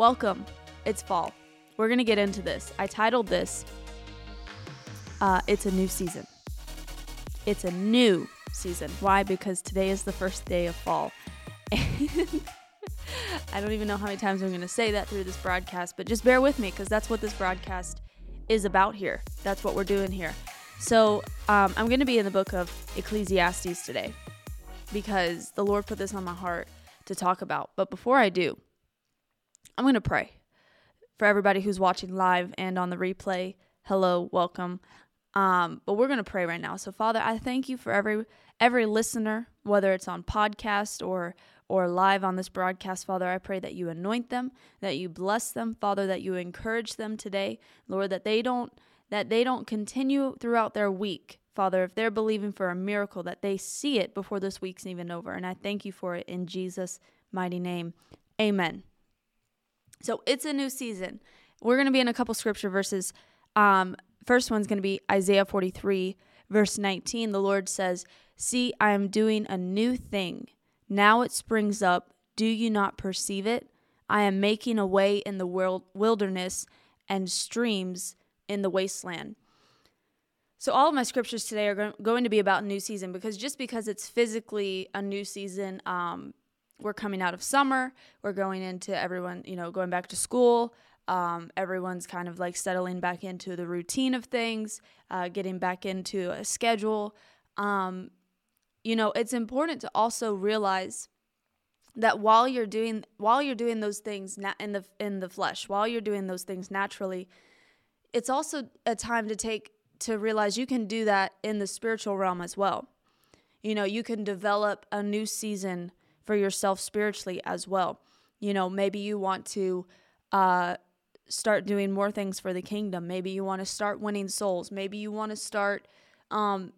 Welcome. It's fall. We're going to get into this. I titled this, uh, It's a New Season. It's a new season. Why? Because today is the first day of fall. I don't even know how many times I'm going to say that through this broadcast, but just bear with me because that's what this broadcast is about here. That's what we're doing here. So um, I'm going to be in the book of Ecclesiastes today because the Lord put this on my heart to talk about. But before I do, I'm going to pray for everybody who's watching live and on the replay. Hello, welcome. Um, but we're going to pray right now. So Father, I thank you for every every listener, whether it's on podcast or or live on this broadcast, Father, I pray that you anoint them, that you bless them, Father, that you encourage them today, Lord, that they don't that they don't continue throughout their week. Father, if they're believing for a miracle, that they see it before this week's even over. And I thank you for it in Jesus' mighty name. Amen. So it's a new season. We're going to be in a couple scripture verses. Um, first one's going to be Isaiah 43, verse 19. The Lord says, See, I am doing a new thing. Now it springs up. Do you not perceive it? I am making a way in the world, wilderness and streams in the wasteland. So, all of my scriptures today are going to be about new season because just because it's physically a new season, um, we're coming out of summer, we're going into everyone, you know, going back to school. Um, everyone's kind of like settling back into the routine of things, uh, getting back into a schedule. Um, you know, it's important to also realize that while you're doing while you're doing those things in the in the flesh, while you're doing those things naturally, it's also a time to take to realize you can do that in the spiritual realm as well. You know, you can develop a new season for yourself spiritually as well. You know, maybe you want to uh, start doing more things for the kingdom. Maybe you want to start winning souls. Maybe you want to start um,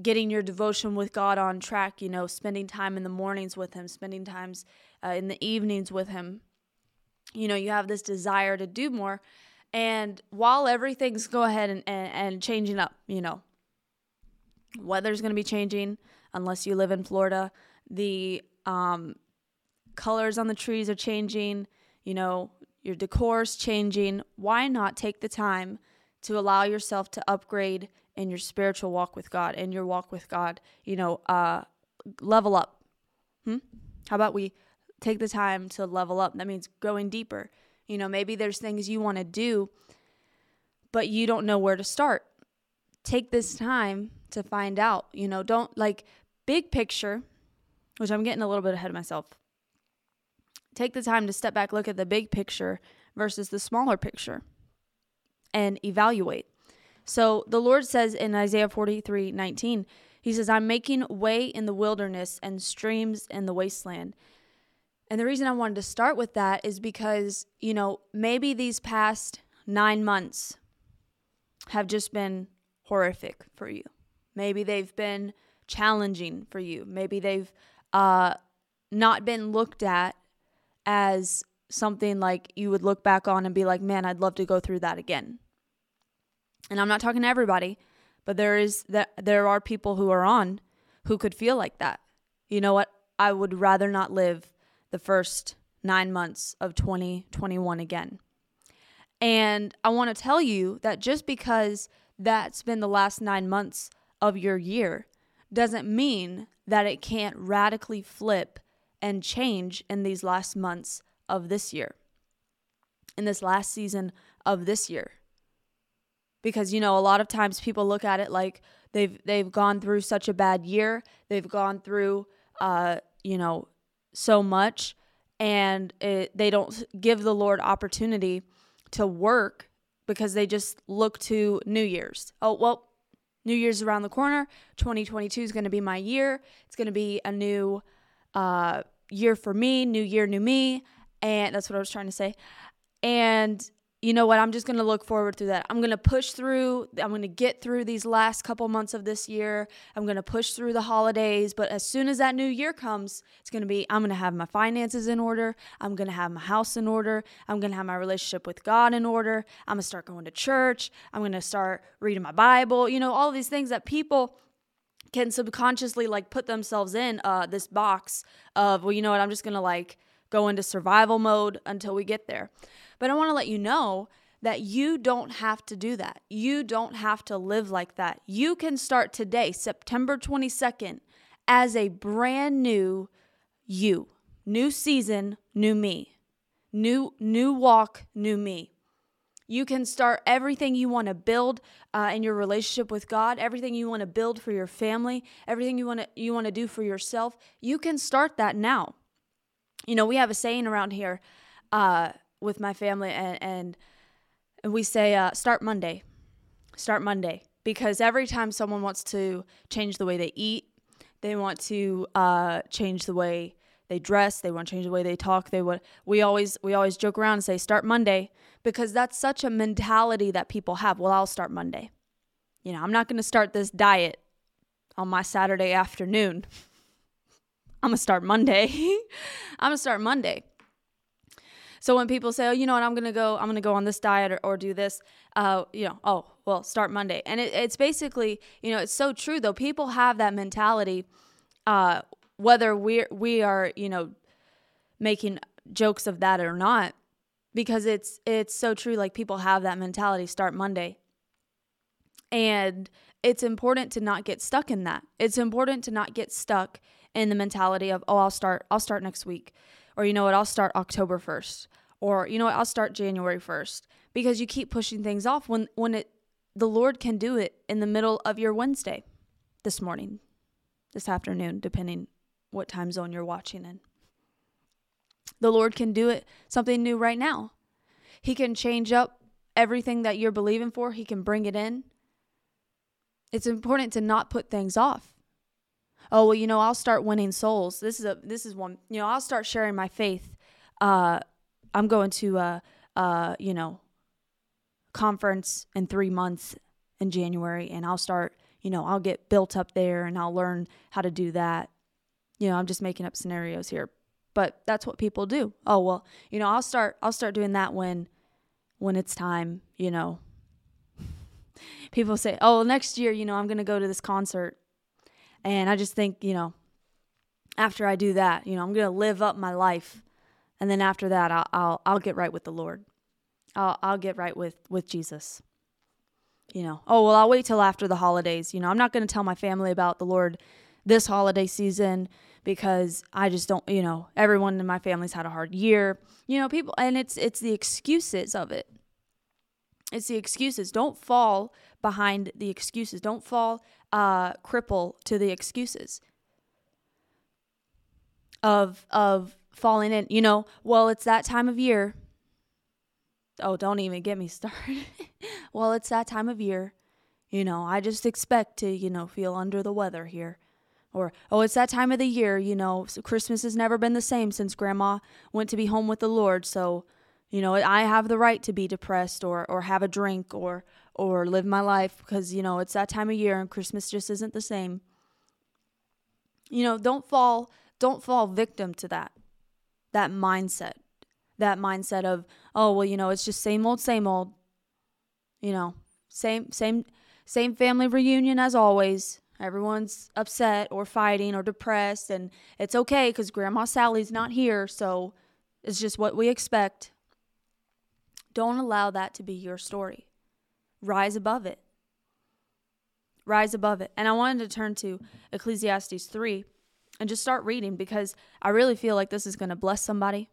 getting your devotion with God on track, you know, spending time in the mornings with Him, spending times uh, in the evenings with Him. You know, you have this desire to do more. And while everything's go ahead and, and, and changing up, you know, weather's going to be changing unless you live in Florida. The um, colors on the trees are changing, you know, your decor's changing. Why not take the time to allow yourself to upgrade in your spiritual walk with God and your walk with God, you know, uh, level up. Hmm? How about we take the time to level up? That means going deeper. You know, maybe there's things you want to do, but you don't know where to start. Take this time to find out. You know, don't like big picture, which I'm getting a little bit ahead of myself. Take the time to step back, look at the big picture versus the smaller picture, and evaluate. So the Lord says in Isaiah 43 19, He says, I'm making way in the wilderness and streams in the wasteland. And the reason I wanted to start with that is because, you know, maybe these past nine months have just been horrific for you. Maybe they've been challenging for you. Maybe they've uh, not been looked at as something like you would look back on and be like, man, I'd love to go through that again and I'm not talking to everybody, but there is that there are people who are on who could feel like that. You know what? I would rather not live the first 9 months of 2021 again. And I want to tell you that just because that's been the last 9 months of your year doesn't mean that it can't radically flip and change in these last months of this year. In this last season of this year because you know a lot of times people look at it like they've they've gone through such a bad year they've gone through uh you know so much and it, they don't give the lord opportunity to work because they just look to new year's oh well new year's around the corner. 2022 is going to be my year. It's going to be a new uh year for me new year new me. And that's what i was trying to say. And you know what, I'm just going to look forward to that. I'm going to push through. I'm going to get through these last couple months of this year. I'm going to push through the holidays. But as soon as that new year comes, it's going to be I'm going to have my finances in order. I'm going to have my house in order. I'm going to have my relationship with God in order. I'm going to start going to church. I'm going to start reading my Bible. You know, all these things that people can subconsciously like put themselves in uh, this box of, well, you know what, I'm just going to like go into survival mode until we get there. But I want to let you know that you don't have to do that. You don't have to live like that. You can start today, September 22nd, as a brand new you. New season, new me. New new walk, new me. You can start everything you want to build uh, in your relationship with God, everything you want to build for your family, everything you want to you want to do for yourself. You can start that now. You know, we have a saying around here uh, with my family, and and, and we say, uh, "Start Monday." Start Monday. Because every time someone wants to change the way they eat, they want to uh, change the way they dress they want to change the way they talk they would we always we always joke around and say start monday because that's such a mentality that people have. Well i'll start monday. You know i'm not going to start this diet on my saturday afternoon. I'm going to start monday. I'm going to start monday so when people say oh you know what? I'm to go i'm to go on this diet or, or do this uh, you know oh well start monday. And it, it's basically you know it's so true though. People have that mentality uh, whether we're we are you know making jokes of that or not because it's it's so true like people have that mentality start monday. And it's important to not get stuck in that. It's important to not get stuck in the mentality of oh i'll start i'll start next week or you know what i'll start october 1st or you know what i'll start january 1st because you keep pushing things off when when it the lord can do it in the middle of your wednesday this morning this afternoon depending what time zone you're watching in. The Lord can do it something new right now. He can change up everything that you're believing for, He can bring it in. It's important to not put things off. Oh, well, you know, I'll start winning souls. This is a this is one, you know, I'll start sharing my faith. Uh I'm going to uh uh, you know, conference in 3 months in January and I'll start, you know, I'll get built up there and I'll learn how to do that you know, I'm just making up scenarios here, but that's what people do. Oh, well, you know, I'll start I'll start doing that when when it's time, you know. People say, "Oh, next year, you know, I'm going to go to this concert." And I just think, you know, after I do that, you know, I'm going to live up my life. And then after that, I'll I'll I'll get right with the Lord. I'll I'll get right with with Jesus. You know. Oh, well, I'll wait till after the holidays. You know, I'm not going to tell my family about the Lord this holiday season because I just don't, you know, everyone in my family's had a hard year. You know, people and it's it's the excuses of it. It's the excuses. Don't fall behind the excuses. Don't fall uh cripple to the excuses of of falling in, you know, well, it's that time of year. Oh, don't even get me started. well, it's that time of year. You know, I just expect to, you know, feel under the weather here. Or, oh, it's that time of the year, you know, so Christmas has never been the same since grandma went to be home with the Lord. So, you know, I have the right to be depressed or, or have a drink or, or live my life because, you know, it's that time of year and Christmas just isn't the same. You know, don't fall, don't fall victim to that, that mindset, that mindset of, oh, well, you know, it's just same old, same old, you know, same, same, same family reunion as always Everyone's upset or fighting or depressed, and it's okay because Grandma Sally's not here, so it's just what we expect. Don't allow that to be your story. Rise above it. Rise above it. And I wanted to turn to Ecclesiastes 3 and just start reading because I really feel like this is going to bless somebody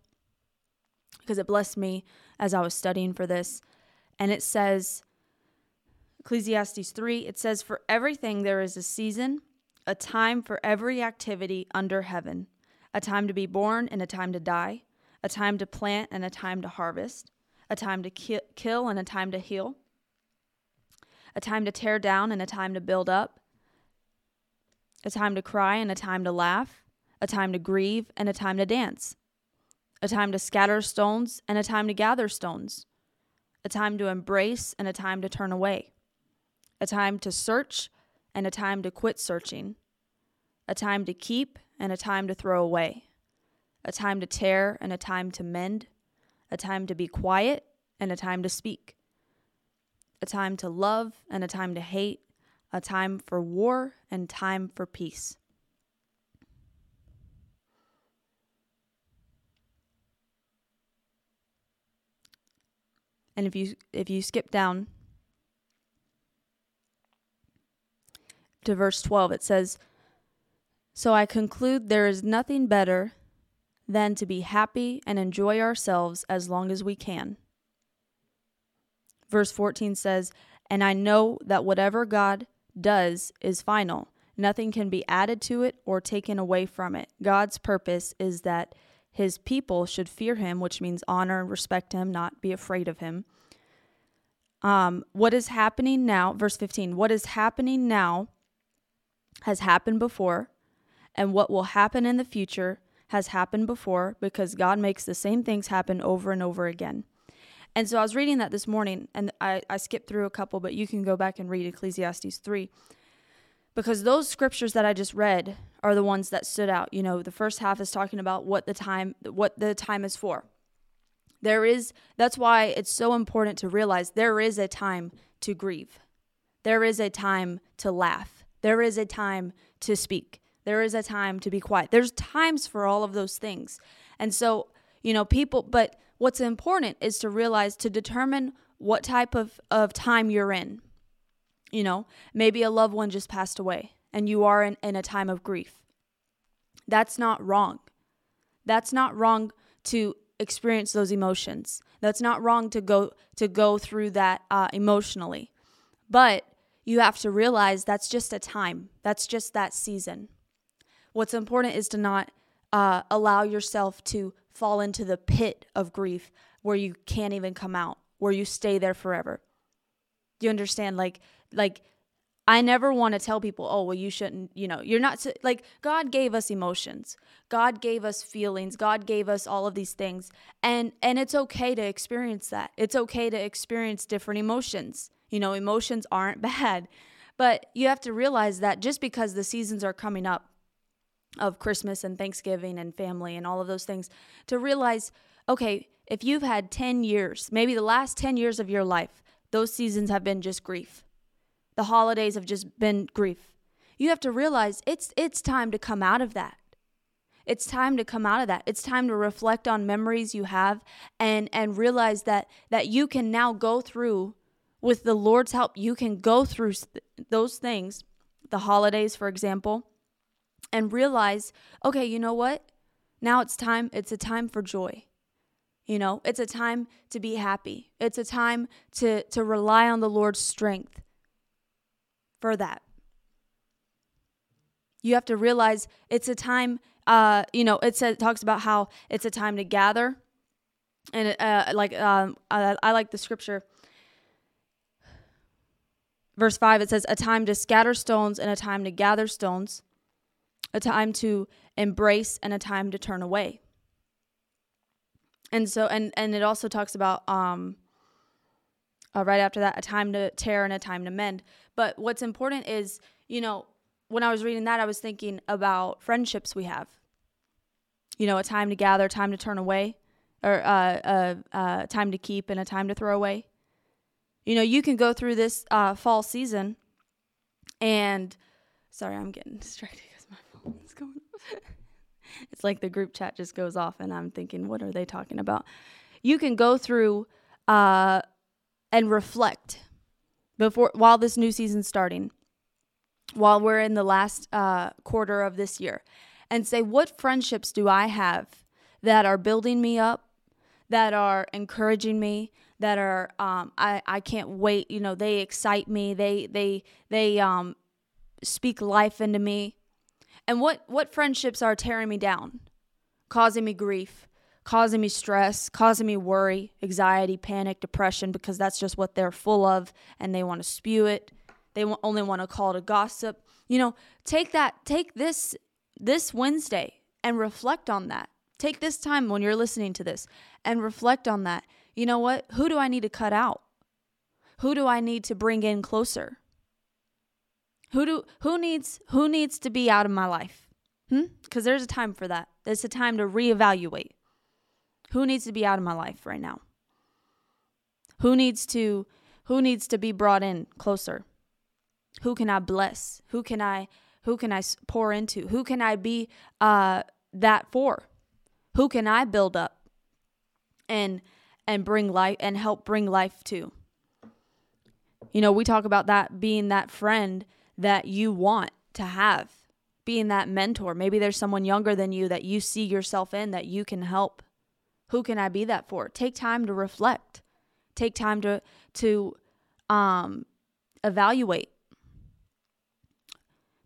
because it blessed me as I was studying for this. And it says, Ecclesiastes 3, it says, For everything there is a season, a time for every activity under heaven, a time to be born and a time to die, a time to plant and a time to harvest, a time to ki- kill and a time to heal, a time to tear down and a time to build up, a time to cry and a time to laugh, a time to grieve and a time to dance, a time to scatter stones and a time to gather stones, a time to embrace and a time to turn away a time to search and a time to quit searching, a time to keep and a time to throw away, a time to tear and a time to mend, a time to be quiet and a time to speak, a time to love and a time to hate, a time for war and time for peace. And if you if you skip down to verse 12, it says, "So I conclude there is nothing better than to be happy and enjoy ourselves as long as we can." Verse 14 says, And I know that whatever God does is final. Nothing can be added to it or taken away from it. God's purpose is that his people should fear him, which means honor and respect him, not be afraid of him. Um, what is happening now, verse 15, what is happening now has happened before, and what will happen in the future has happened before because God makes the same things happen over and over again. And so I was reading that this morning, and I, I skipped through a couple, but you can go back and read Ecclesiastes 3 because those scriptures that I just read are the ones that stood out. You know, the first half is talking about what the time what the time is for. There is that's why it's so important to realize there is a time to grieve. There is a time to laugh. There is a time to speak. There is a time to be quiet. There's times for all of those things. And so, you know, people, but what's important is to realize to determine what type of, of time you're in. You know, maybe a loved one just passed away and you are in, in a time of grief. That's not wrong. That's not wrong to experience those emotions. That's not wrong to go to go through that uh, emotionally. But you have to realize that's just a time, that's just that season. What's important is to not uh, allow yourself to fall into the pit of grief where you can't even come out, where you stay there forever. You understand? Like, like, I never want to tell people, oh, well, you shouldn't, you know, you're not, like, God gave us emotions. God gave us feelings. God gave us all of these things. And, and it's okay to experience that. It's okay to experience different emotions. You know, emotions aren't bad. But you have to realize that just because the seasons are coming up of Christmas and Thanksgiving and family and all of those things, to realize, okay, if you've had 10 years, maybe the last 10 years of your life, those seasons have been just grief. The holidays have just been grief. You have to realize it's it's time to come out of that. It's time to come out of that. It's time to reflect on memories you have and and realize that that you can now go through with the Lord's help, you can go through those things, the holidays, for example, and realize, okay, you know what? Now it's time, it's a time for joy. You know, it's a time to be happy. It's a time to, to rely on the Lord's strength for that. You have to realize it's a time, uh, you know, it says, talks about how it's a time to gather. And uh, like, um, I, I like the scripture verse 5 it says a time to scatter stones and a time to gather stones a time to embrace and a time to turn away. And so and and it also talks about um uh, right after that a time to tear and a time to mend. But what's important is you know when i was reading that i was thinking about friendships we have. You know a time to gather time to turn away or uh, uh, uh, time to keep and a time to throw away. You know, you can go through this uh, fall season and sorry, I'm getting distracted is going off. it's like the group chat just goes off and I'm thinking, what are they talking about? You can go through uh, and reflect before while this new season's starting, while we're in the last uh, quarter of this year, and say, what friendships do I have that are building me up, that are encouraging me, that are um, I, I can't wait you know they excite me they they they um, speak life into me and what what friendships are tearing me down causing me grief causing me stress causing me worry anxiety panic depression because that's just what they're full of and they want to spew it they only want to call it a gossip you know take that take this this wednesday and reflect on that take this time when you're listening to this and reflect on that you know what? Who do I need to cut out? Who do I need to bring in closer? Who do who needs who needs to be out of my life? Hmm? Cuz there's a time for that. There's a time to reevaluate. Who needs to be out of my life right now? Who needs to who needs to be brought in closer? Who can I bless? Who can I who can I pour into? Who can I be uh that for? Who can I build up? And and bring life and help bring life to. You know, we talk about that being that friend that you want to have, being that mentor. Maybe there's someone younger than you that you see yourself in that you can help. Who can I be that for? Take time to reflect. Take time to to um evaluate.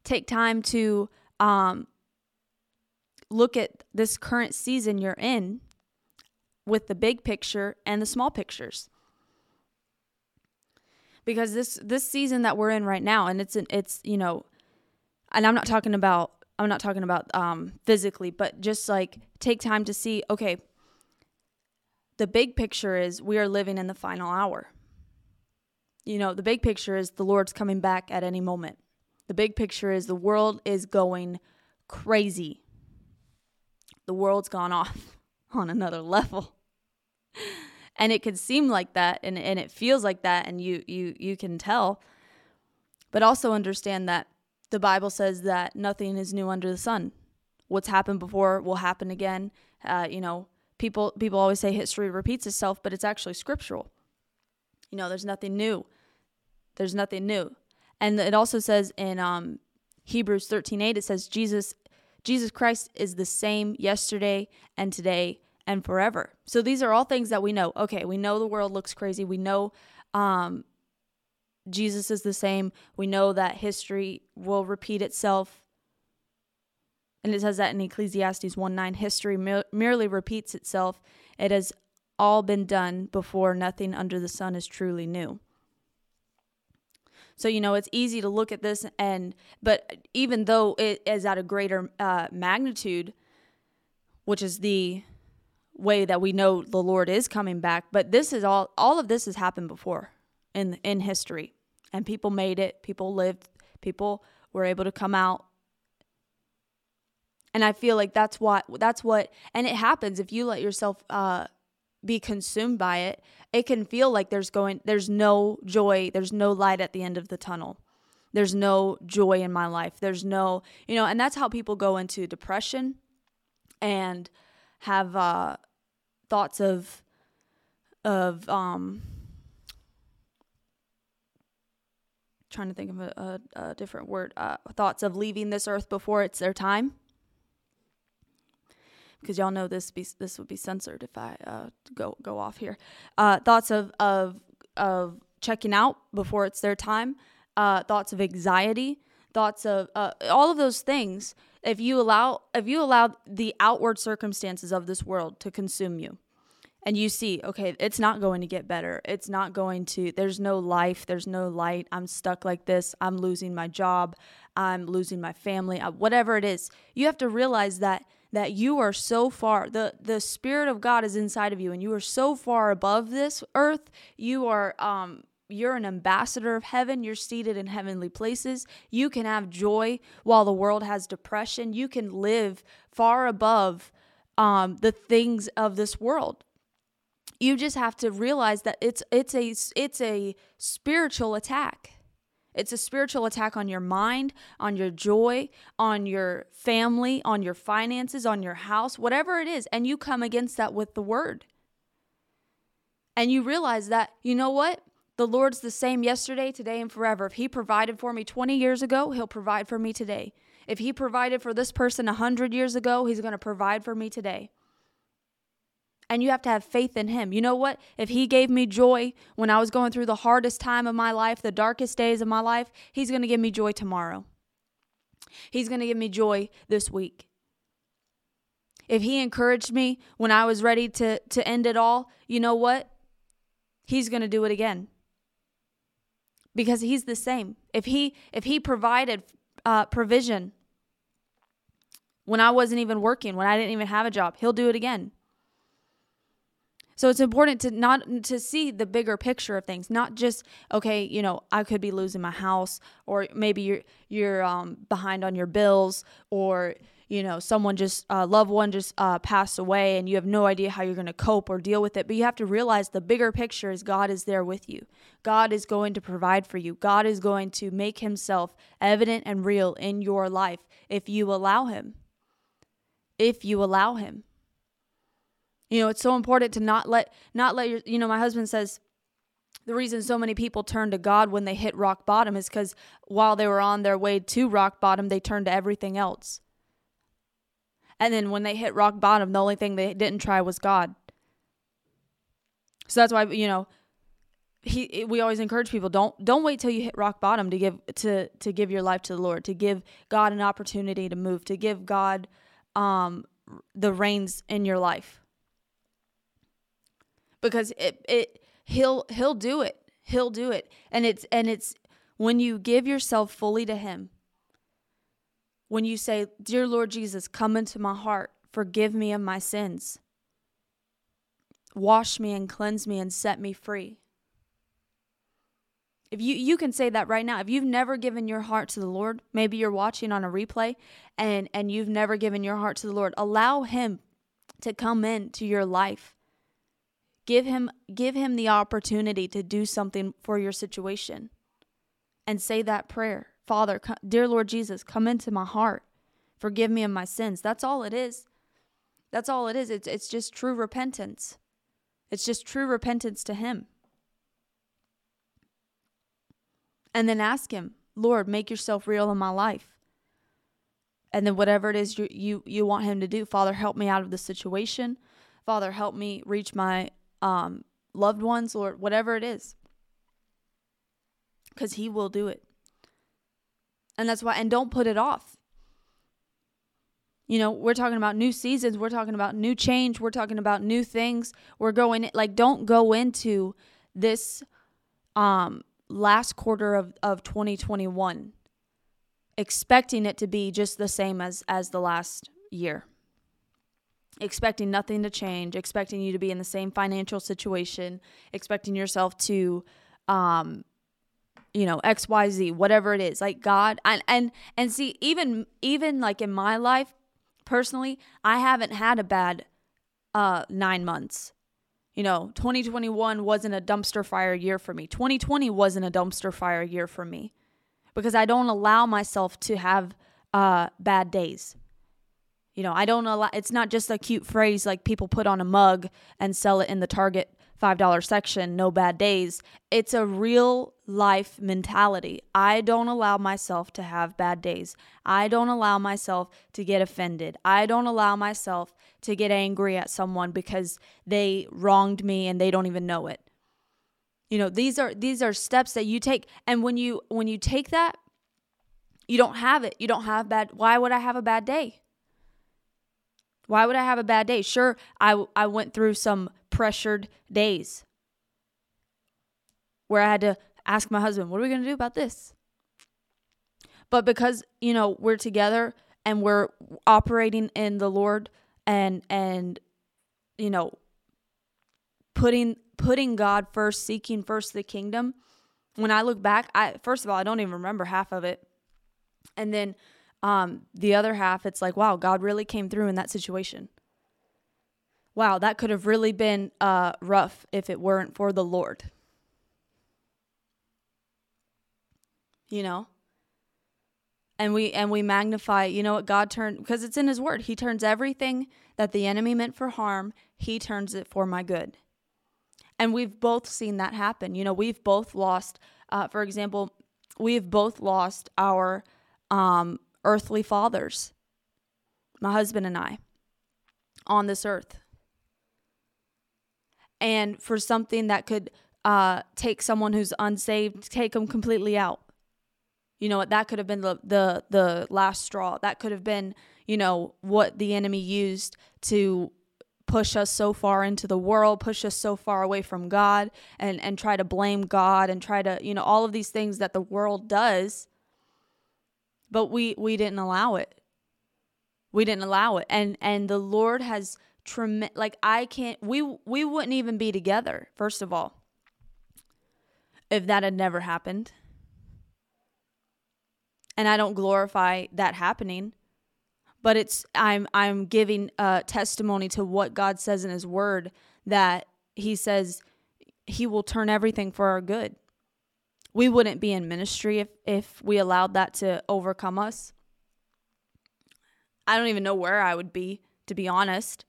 Take time to um look at this current season you're in with the big picture and the small pictures because this this season that we're in right now and it's an, it's you know and I'm not talking about I'm not talking about um physically but just like take time to see okay the big picture is we are living in the final hour. You know the big picture is the Lord's coming back at any moment. The big picture is the world is going crazy. The world's gone off on another level and it could seem like that and, and it feels like that and you you you can tell. But also understand that the bible says that nothing is new under the sun. What's happened before will happen again. Uh, you know people people always say history repeats itself but it's actually scriptural. You know there's nothing new. There's nothing new. And it also says in um, hebrews 13 8 it says jesus jesus christ is the same yesterday and today and forever. So these are all things that we know. Okay, we know the world looks crazy. We know um, Jesus is the same. We know that history will repeat itself. And it says that in Ecclesiastes 1 9 history mer- merely repeats itself. It has all been done before, nothing under the sun is truly new. So, you know, it's easy to look at this and, but even though it is at a greater uh, magnitude, which is the way that we know the Lord is coming back. But this is all all of this has happened before in in history. And people made it, people lived, people were able to come out. And I feel like that's what that's what and it happens if you let yourself uh be consumed by it. It can feel like there's going there's no joy, there's no light at the end of the tunnel. There's no joy in my life. There's no, you know, and that's how people go into depression and have uh thoughts of of um trying to think of a, a, a different word uh, thoughts of leaving this earth before it's their time because y'all know this be this would be censored if I uh, go go off here. Uh, thoughts of of of checking out before it's their time. Uh, thoughts of anxiety. Thoughts of uh, all of those things if you allow if you allow the outward circumstances of this world to consume you and you see okay it's not going to get better it's not going to there's no life there's no light i'm stuck like this i'm losing my job i'm losing my family uh, whatever it is you have to realize that that you are so far the the spirit of god is inside of you and you are so far above this earth you are um you're an ambassador of heaven. You're seated in heavenly places. You can have joy while the world has depression. You can live far above um, the things of this world. You just have to realize that it's it's a it's a spiritual attack. It's a spiritual attack on your mind, on your joy, on your family, on your finances, on your house, whatever it is, and you come against that with the word. And you realize that, you know what? The Lord's the same yesterday, today, and forever. If He provided for me 20 years ago, He'll provide for me today. If He provided for this person 100 years ago, He's going to provide for me today. And you have to have faith in Him. You know what? If He gave me joy when I was going through the hardest time of my life, the darkest days of my life, He's going to give me joy tomorrow. He's going to give me joy this week. If He encouraged me when I was ready to, to end it all, you know what? He's going to do it again because he's the same. If he if he provided uh, provision when I wasn't even working, when I didn't even have a job, he'll do it again. So it's important to not to see the bigger picture of things, not just okay, you know, I could be losing my house, or maybe you're you're um, behind on your bills, or you know someone just a uh, loved one just uh, passed away and you have no idea how you're going to cope or deal with it but you have to realize the bigger picture is god is there with you. God is going to provide for you. God is going to make himself evident and real in your life if you allow him. If you allow him. You know, it's so important to not let not let your you know, my husband says the reason so many people turn to God when they hit rock bottom is cuz while they were on their way to rock bottom, they turned to everything else. And then when they hit rock bottom, the only thing they didn't try was God. So that's why, you know, he we always encourage people don't don't wait till you hit rock bottom to give to to give your life to the Lord, to give God an opportunity to move, to give God um the reins in your life. Because it it he'll he'll do it. He'll do it. And it's and it's when you give yourself fully to him. When you say, "Dear Lord Jesus, come into my heart, forgive me of my sins. Wash me and cleanse me and set me free." If you you can say that right now. If you've never given your heart to the Lord, maybe you're watching on a replay and and you've never given your heart to the Lord, allow him to come into your life. Give him give him the opportunity to do something for your situation. And say that prayer. Father, come, dear Lord Jesus, come into my heart. Forgive me of my sins. That's all it is. That's all it is. It's it's just true repentance. It's just true repentance to him. and then ask him, Lord, make yourself real in my life. And then whatever it is you, you, you want him to do, Father, help me out of the situation. Father, help me reach my um, loved ones, Lord, whatever it is. Because he will do it. And that's why, and don't put it off. You know, we're talking about new seasons. We're talking about new change. We're talking about new things. We're going, like, don't go into this um last quarter of, of 2021 expecting it to be just the same as as the last year expecting nothing to change expecting you to be in the same financial situation expecting yourself to um you know xyz whatever it is like god and and and see even even like in my life personally i haven't had a bad uh 9 months you know, 2021 wasn't a dumpster fire year for me. 2020 wasn't a dumpster fire year for me because I don't allow myself to have uh, bad days. You know, I don't allow, it's not just a cute phrase like people put on a mug and sell it in the Target $5 section, no bad days. It's a real life mentality. I don't allow myself to have bad days. I don't allow myself to get offended. I don't allow myself to get angry at someone because they wronged me and they don't even know it. You know, these are these are steps that you take and when you when you take that you don't have it. You don't have bad why would I have a bad day? Why would I have a bad day? Sure, I I went through some pressured days where I had to ask my husband, what are we going to do about this? But because, you know, we're together and we're operating in the Lord and and you know putting putting God first, seeking first the kingdom. When I look back, I first of all, I don't even remember half of it. And then um the other half it's like, wow, God really came through in that situation wow, that could have really been uh, rough if it weren't for the Lord. You know? And we and we magnify, you know what God turned because it's in his word. He turns everything that the enemy meant for harm, he turns it for my good. And we've both seen that happen. You know, we've both lost uh, for example, we've both lost our um, earthly fathers, my husband and I, on this earth and for something that could uh, take someone who's unsaved, take them completely out. You know what? That could have been the, the the last straw. That could have been, you know, what the enemy used to push us so far into the world, push us so far away from God, and and try to blame God and try to, you know, all of these things that the world does. But we we didn't allow it. We didn't allow it, and and the Lord has tremendous like I can't we we wouldn't even be together first of all if that had never happened. And I don't glorify that happening, but it's I'm I'm giving a testimony to what God says in his word that he says he will turn everything for our good. We wouldn't be in ministry if if we allowed that to overcome us. I don't even know where I would be to be honest.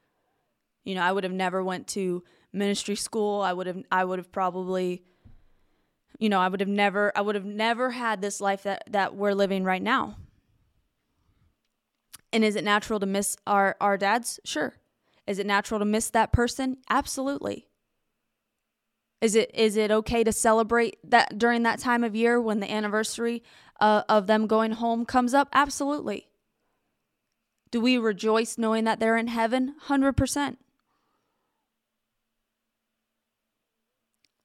You know, I would have never went to ministry school. I would have I would have probably you know, I would have never I would have never had this life that that we're living right now. And is it natural to miss our our dads? Sure. Is it natural to miss that person? Absolutely. Is it is it okay to celebrate that during that time of year when the anniversary uh, of them going home comes up? Absolutely. Do we rejoice knowing that they're in heaven? 100%.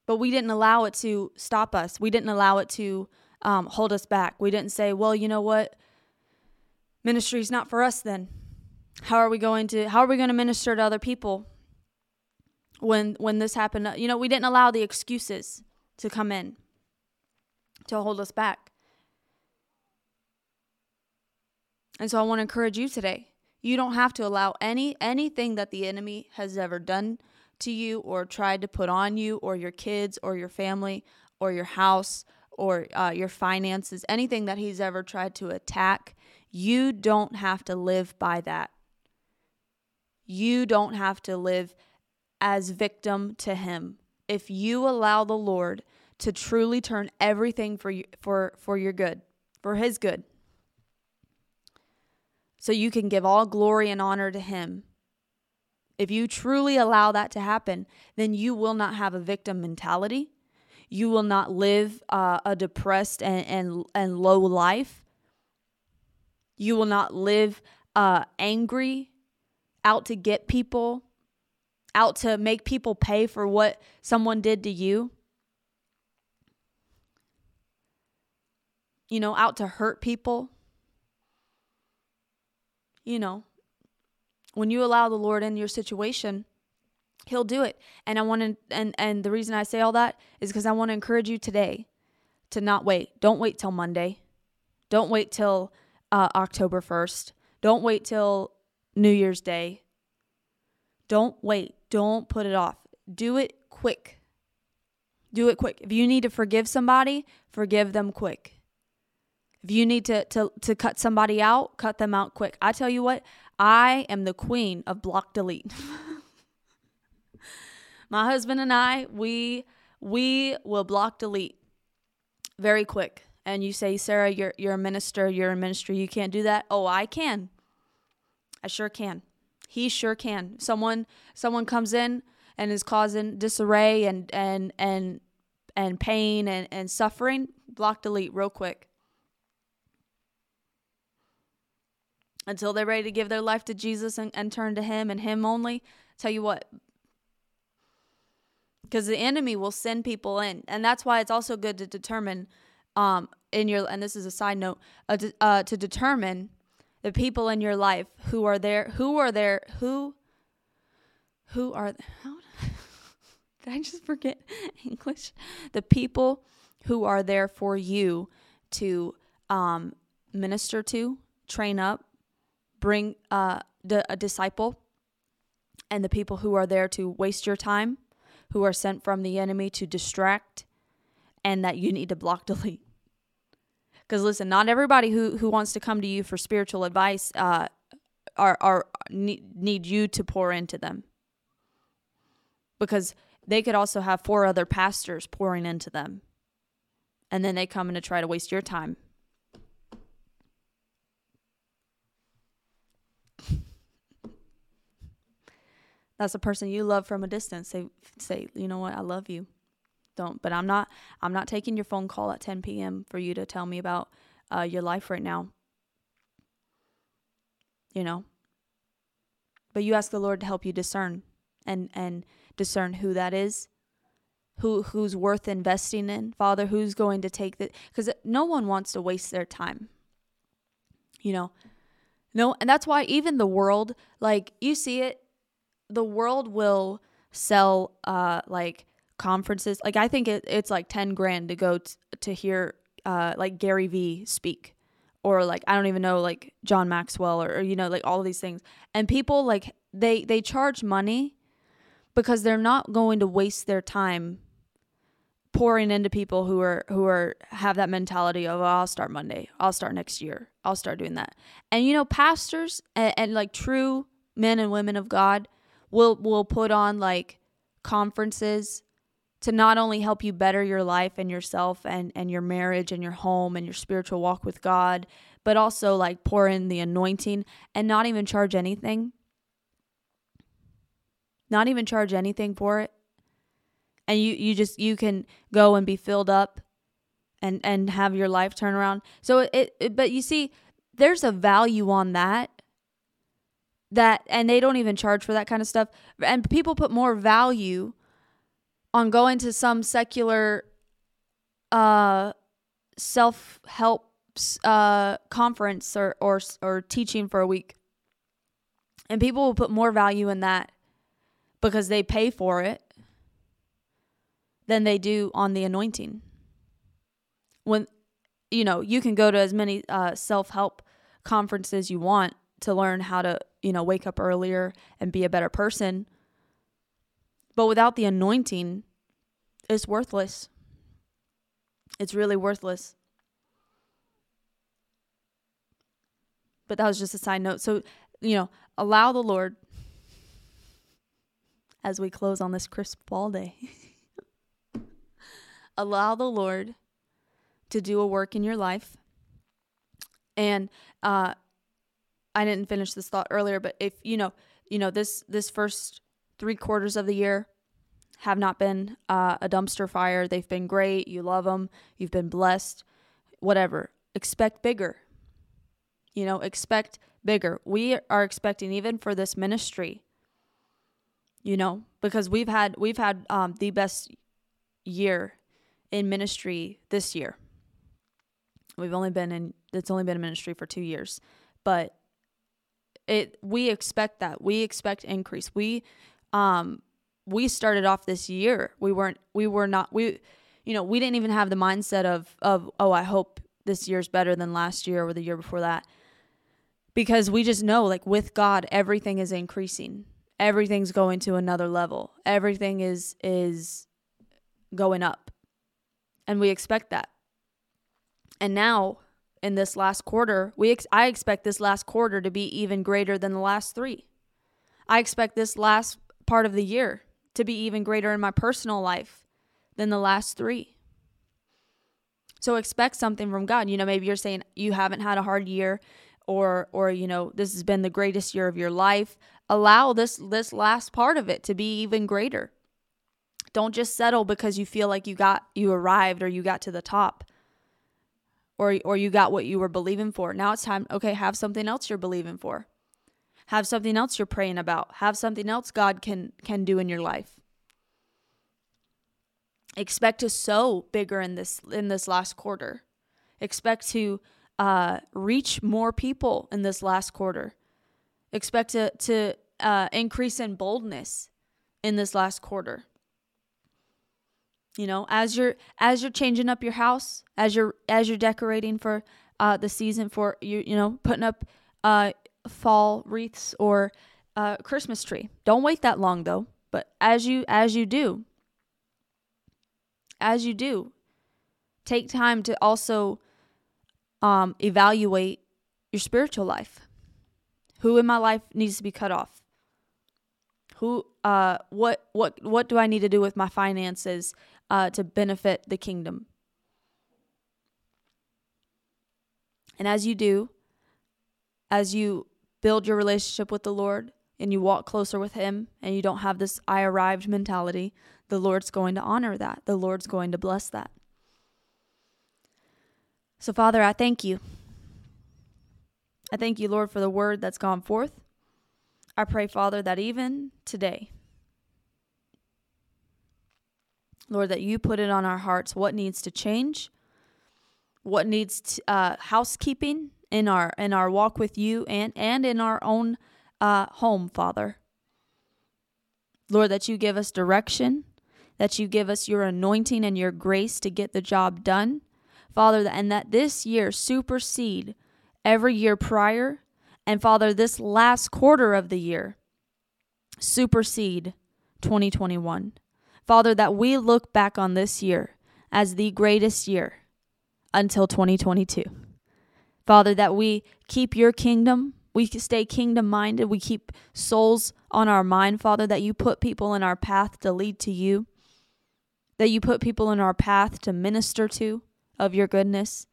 But we didn't allow it to stop us. We didn't allow it to um, hold us back. We didn't say, well, you know what? Ministry's not for us then. How are we going to how are we going to minister to other people when when this happened? You know, we didn't allow the excuses to come in to hold us back. And so I want to encourage you today. You don't have to allow any anything that the enemy has ever done to you or tried to put on you or your kids or your family or your house or uh, your finances, anything that he's ever tried to attack, you don't have to live by that. You don't have to live as victim to him. If you allow the Lord to truly turn everything for you, for for your good, for his good. So you can give all glory and honor to him if you truly allow that to happen, then you will not have a victim mentality. You will not live uh, a depressed and, and, and low life. You will not live uh, angry, out to get people, out to make people pay for what someone did to you. You know, out to hurt people. You know, when you allow the Lord in your situation, he'll do it. And I want to and and the reason I say all that is because I want to encourage you today to not wait. Don't wait till Monday. Don't wait till uh, October 1st. Don't wait till New Year's Day. Don't wait. Don't put it off. Do it quick. Do it quick. If you need to forgive somebody, forgive them quick. If you need to, to, to cut somebody out, cut them out quick. I tell you what, I am the queen of block delete. My husband and I, we we will block delete very quick. And you say, Sarah, you're you're a minister, you're a ministry, you can't do that. Oh, I can. I sure can. He sure can. Someone someone comes in and is causing disarray and and and and pain and, and suffering, block delete real quick. Until they're ready to give their life to Jesus and, and turn to Him and Him only. Tell you what, because the enemy will send people in, and that's why it's also good to determine, um, in your and this is a side note, uh, to, uh, to determine the people in your life who are there, who are there, who, who are. How did I just forget English? The people who are there for you to um, minister to, train up, bring uh, a disciple and the people who are there to waste your time, who are sent from the enemy to distract, and that you need to block delete. Because listen, not everybody who, who wants to come to you for spiritual advice uh, are, are need, need you to pour into them. Because they could also have four other pastors pouring into them. And then they come in to try to waste your time that's a person you love from a distance. Say say, you know what, I love you. Don't. But I'm not I'm not taking your phone call at 10 p.m. for you to tell me about uh, your life right now. You know. But you ask the Lord to help you discern and and discern who that is, who who's worth investing in. Father, who's going to take the because no one wants to waste their time. You know. No, and that's why even the world, like you see it the world will sell uh like conferences. Like I think it, it's like 10 grand to go t- to hear uh like Gary Vee speak or like I don't even know like John Maxwell or, or you know like all these things. And people like they they charge money because they're not going to waste their time pouring into people who are who are have that mentality of oh, I'll start Monday, I'll start next year, I'll start doing that. And you know, pastors and, and like true men and women of God, will will put on like conferences to not only help you better your life and yourself and and your marriage and your home and your spiritual walk with God, but also like pour in the anointing and not even charge anything. Not even charge anything for it. And you you just you can go and be filled up and and have your life turn around. So it, it but you see there's a value on that that and they don't even charge for that kind of stuff. And people put more value on going to some secular uh self-help uh conference or or or teaching for a week. And people will put more value in that because they pay for it than they do on the anointing. When you know you can go to as many uh, self-help conferences you want to learn how to, you know, wake up earlier and be a better person. But without the anointing, it's worthless. It's really worthless. But that was just a side note. So, you know, allow the Lord as we close on this crisp fall day. allow the Lord to do a work in your life. And uh, I didn't finish this thought earlier, but if you know, you know this this first three quarters of the year have not been uh, a dumpster fire. They've been great. You love them. You've been blessed. Whatever. Expect bigger. You know, expect bigger. We are expecting even for this ministry. You know, because we've had we've had um, the best year in ministry this year. We've only been in it's only been in ministry for two years, but it we expect that. We expect increase. We um we started off this year we weren't we were not we you know we didn't even have the mindset of of oh i hope this year's better than last year or the year before that. Because we just know like with god everything is increasing. Everything's going to another level. Everything is is going up. And we expect that. And now in this last quarter, we ex- I expect this last quarter to be even greater than the last 3. I expect this last part of the year to be even greater in my personal life than the last 3. So expect something from God. You know, maybe you're saying you haven't had a hard year or or you know, this has been the greatest year of your life. Allow this this last part of it to be even greater. Don't just settle because you feel like you got you arrived or you got to the top or or you got what you were believing for. Now it's time, okay, have something else you're believing for. Have something else you're praying about. Have something else God can can do in your life. Expect to sow bigger in this in this last quarter. Expect to uh, reach more people in this last quarter. Expect to to uh, increase in boldness in this last quarter. You know, as you're as you're changing up your house, as you're as you're decorating for uh, the season for you, you know, putting up uh, fall wreaths or uh, Christmas tree. Don't wait that long though. But as you as you do, as you do, take time to also um, evaluate your spiritual life. Who in my life needs to be cut off? Who uh what what what do I need to do with my finances uh, to benefit the kingdom. And as you do, as you build your relationship with the Lord and you walk closer with Him and you don't have this I arrived mentality, the Lord's going to honor that. The Lord's going to bless that. So, Father, I thank you. I thank you, Lord, for the word that's gone forth. I pray, Father, that even today, Lord, that you put it on our hearts what needs to change, what needs to, uh, housekeeping in our in our walk with you and and in our own uh, home, Father. Lord, that you give us direction, that you give us your anointing and your grace to get the job done, Father, and that this year supersede every year prior, and Father, this last quarter of the year supersede 2021. Father, that we look back on this year as the greatest year until 2022. Father, that we keep your kingdom we stay kingdom minded. We keep souls on our mind, Father, that you put people in our path to lead to you, that you put people in our path to minister to of your goodness.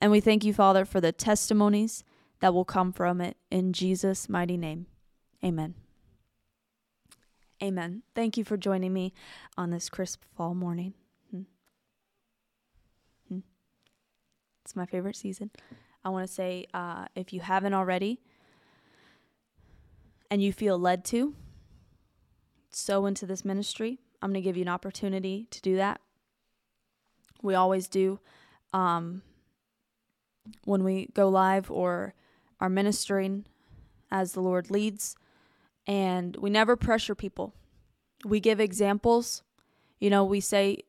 And we thank you, Father, for the testimonies that will come from it. In Jesus' mighty name, amen. Amen. Thank you for joining me on this crisp fall morning. Hmm. Hmm. It's my favorite season. I want to say uh, if you haven't already and you feel led to sow into this ministry, I'm going to give you an opportunity to do that. We always do um, when we go live or are ministering as the Lord leads. And we never pressure people. We give examples. You know, we say,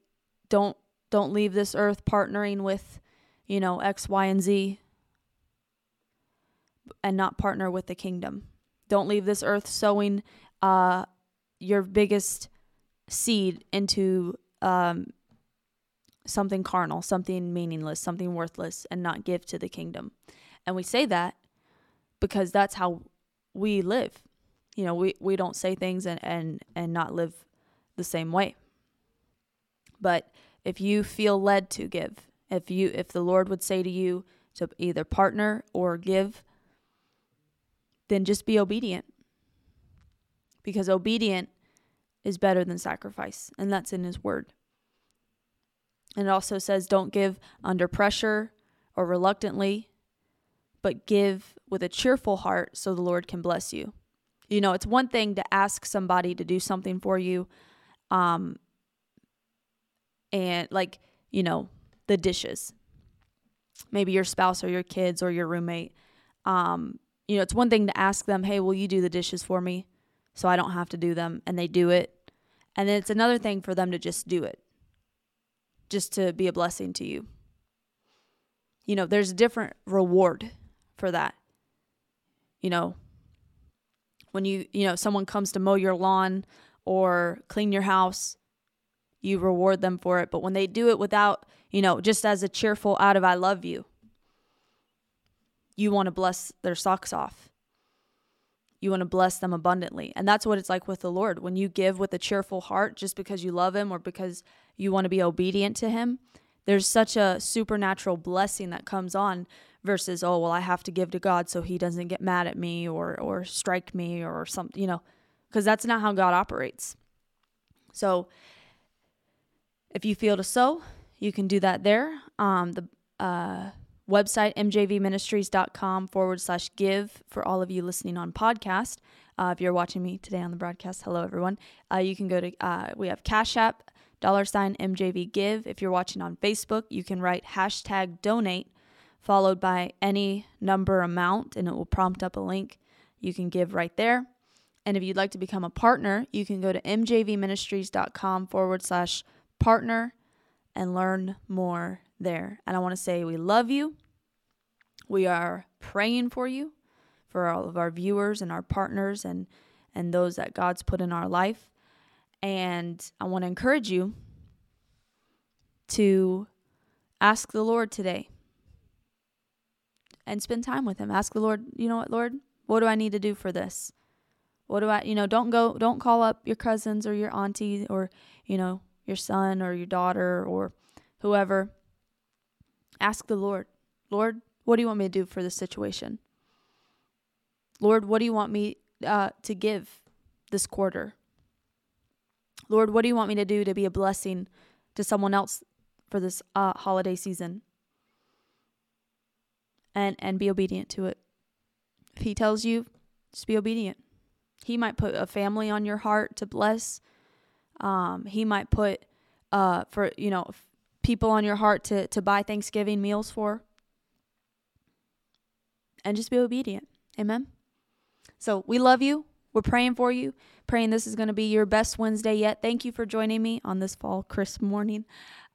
don't don't leave this earth partnering with, you know, X, Y, and Z and not partner with the kingdom. Don't leave this earth sowing uh, your biggest seed into um, something carnal, something meaningless, something worthless, and not give to the kingdom. And we say that because that's how we live. You know, we, we don't say things and, and, and not live the same way. But if you feel led to give, if you if the Lord would say to you to either partner or give, then just be obedient. Because obedient is better than sacrifice, and that's in His Word. And it also says, don't give under pressure or reluctantly, but give with a cheerful heart so the Lord can bless you. You know, it's one thing to ask somebody to do something for you, um, and like, you know, the dishes. Maybe your spouse or your kids or your roommate. Um, you know, it's one thing to ask them, hey, will you do the dishes for me so I don't have to do them? And they do it. And then it's another thing for them to just do it, just to be a blessing to you. You know, there's a different reward for that. You know, when you, you know, someone comes to mow your lawn or clean your house, you reward them for it. But when they do it without, you know, just as a cheerful out of I love you, you want to bless their socks off. You want to bless them abundantly. And that's what it's like with the Lord. When you give with a cheerful heart just because you love Him or because you want to be obedient to Him, there's such a supernatural blessing that comes on versus, oh, well, I have to give to God so He doesn't get mad at me or, or strike me or something, you know, because that's not how God operates. So if you feel to sow, you can do that there. Um, the, uh, website, mjvministries.com forward slash give for all of you listening on podcast. Uh, if you're watching me today on the broadcast, hello everyone. Uh, you can go to, uh, we have Cash App, dollar sign MJV give. If you're watching on Facebook, you can write hashtag donate followed by any number amount and it will prompt up a link. You can give right there. And if you'd like to become a partner, you can go to mjvministries.com forward slash partner and learn more there. And I want to say we love you. We are praying for you, for all of our viewers and our partners and and those that God's put in our life. And I want to encourage you to ask the Lord today and spend time with him. Ask the Lord, you know what, Lord, what do I need to do for this? What do I, you know, don't go, don't call up your cousins or your auntie or, you know, your son or your daughter or whoever Ask the Lord, Lord, what do you want me to do for this situation? Lord, what do you want me uh, to give this quarter? Lord, what do you want me to do to be a blessing to someone else for this uh, holiday season? And and be obedient to it. If he tells you, just be obedient. He might put a family on your heart to bless. Um, he might put uh, for you know people on your heart to, to buy Thanksgiving meals for. And just be obedient. Amen. So we love you. We're praying for you, praying this is going to be your best Wednesday yet. Thank you for joining me on this fall crisp morning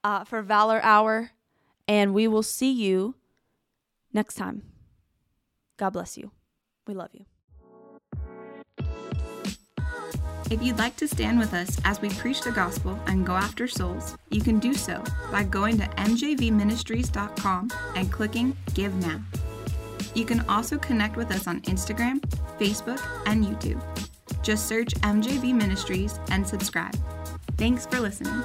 uh, for Valor Hour. And we will see you next time. God bless you. We love you. If you'd like to stand with us as we preach the gospel and go after souls, you can do so by going to mjvministries.com and clicking Give Now. You can also connect with us on Instagram, Facebook, and YouTube. Just search MJV Ministries and subscribe. Thanks for listening.